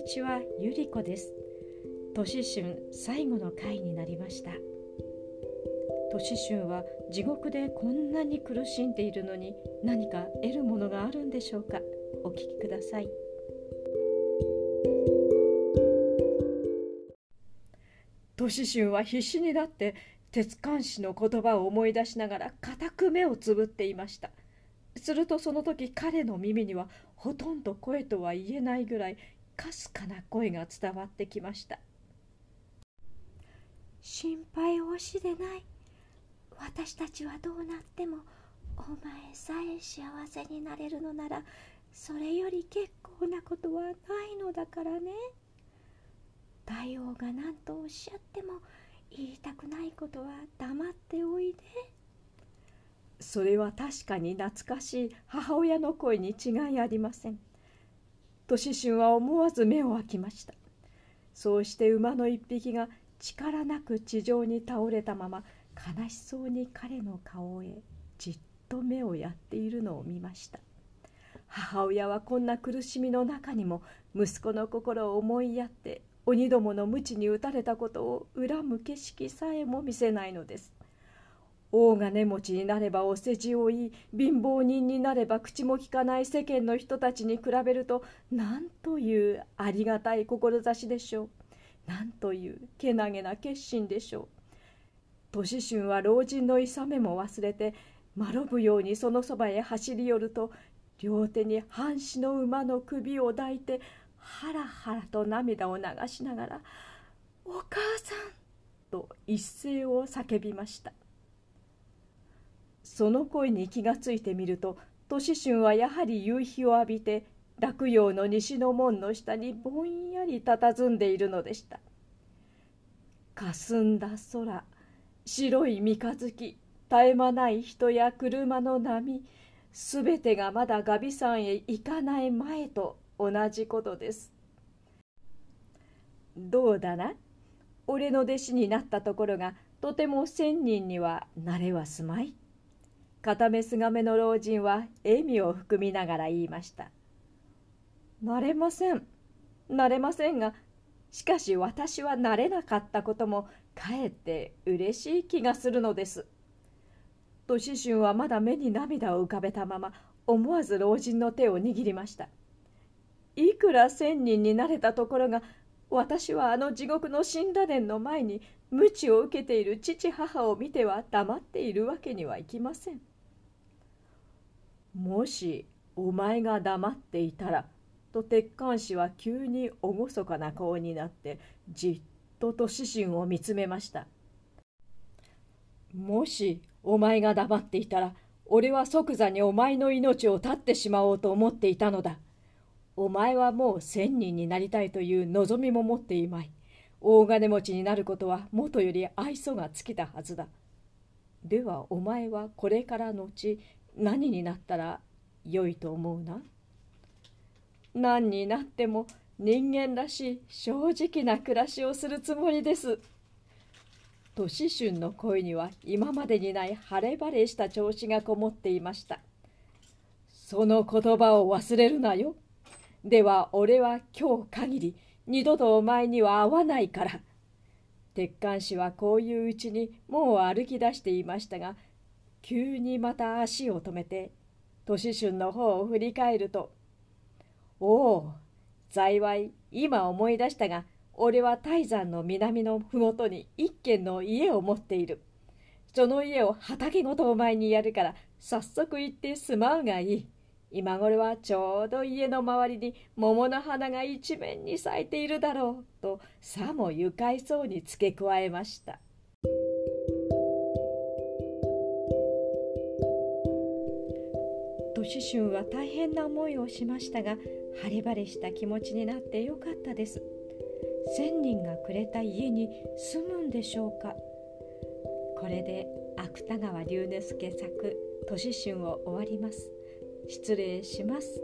にちはゆりこです。年春最後の回になりました。年春は地獄でこんなに苦しんでいるのに何か得るものがあるんでしょうか？お聞きください。年春は必死になって鉄管師の言葉を思い出しながら固く目をつぶっていました。するとその時彼の耳にはほとんど声とは言えないぐらいかすかな声が伝わってきました。心配をしでない。私たちはどうなってもお前さえ幸せになれるのならそれより結構なことはないのだからね。大王が何とおっしゃっても言いたくないことは黙っておいで。それは確かに懐かしい母親の声に違いありません年春は思わず目を開きました。そうして馬の一匹が力なく地上に倒れたまま悲しそうに彼の顔へじっと目をやっているのを見ました。母親はこんな苦しみの中にも息子の心を思いやって鬼どもの鞭に打たれたことを恨む景色さえも見せないのです。大金持ちになればお世辞を言い貧乏人になれば口も利かない世間の人たちに比べると何というありがたい志でしょう何というけなげな決心でしょう年春は老人の勇めも忘れてまろぶようにそのそばへ走り寄ると両手に半紙の馬の首を抱いてハラハラと涙を流しながら「お母さん!」と一声を叫びましたその声に気がついてみると年春はやはり夕日を浴びて洛陽の西の門の下にぼんやり佇んでいるのでした。かすんだ空白い三日月絶え間ない人や車の波すべてがまだガビ山へ行かない前と同じことです。どうだな？俺の弟子になったところがとても千人にはなれはすまい？片目すがめの老人は笑みを含みながら言いました「なれません。なれませんがしかし私はなれなかったこともかえって嬉しい気がするのです」と思春はまだ目に涙を浮かべたまま思わず老人の手を握りました。いくら千人になれたところが私はあの地獄の死んだ伝の前に鞭を受けている父母を見ては黙っているわけにはいきません。もしお前が黙っていたらと鉄管師は急に厳かな顔になってじっとと思春を見つめました。もしお前が黙っていたら俺は即座にお前の命を絶ってしまおうと思っていたのだ。お前はもう千人になりたいという望みも持っていまい。大金持ちになることはもとより愛想が尽きたはずだ。ではお前はこれからのち何になったら良いと思うな？何になっても人間らしい正直な暮らしをするつもりです。年春の声には今までにない晴れ晴れした調子がこもっていました。その言葉を忘れるなよ。では俺は今日限り二度とお前には会わないから。鉄管師はこういううちにもう歩き出していましたが急にまた足を止めて年春の方を振り返ると「おお幸い今思い出したが俺は泰山の南の麓に一軒の家を持っているその家を畑ごとお前にやるから早速行って住まうがいい今頃はちょうど家の周りに桃の花が一面に咲いているだろうとさも愉快そうに付け加えました。思春は大変な思いをしましたが晴れ晴れした気持ちになってよかったです。1000人がくれた家に住むんでしょうか。これで芥川龍之介作「年春」を終わります。失礼します。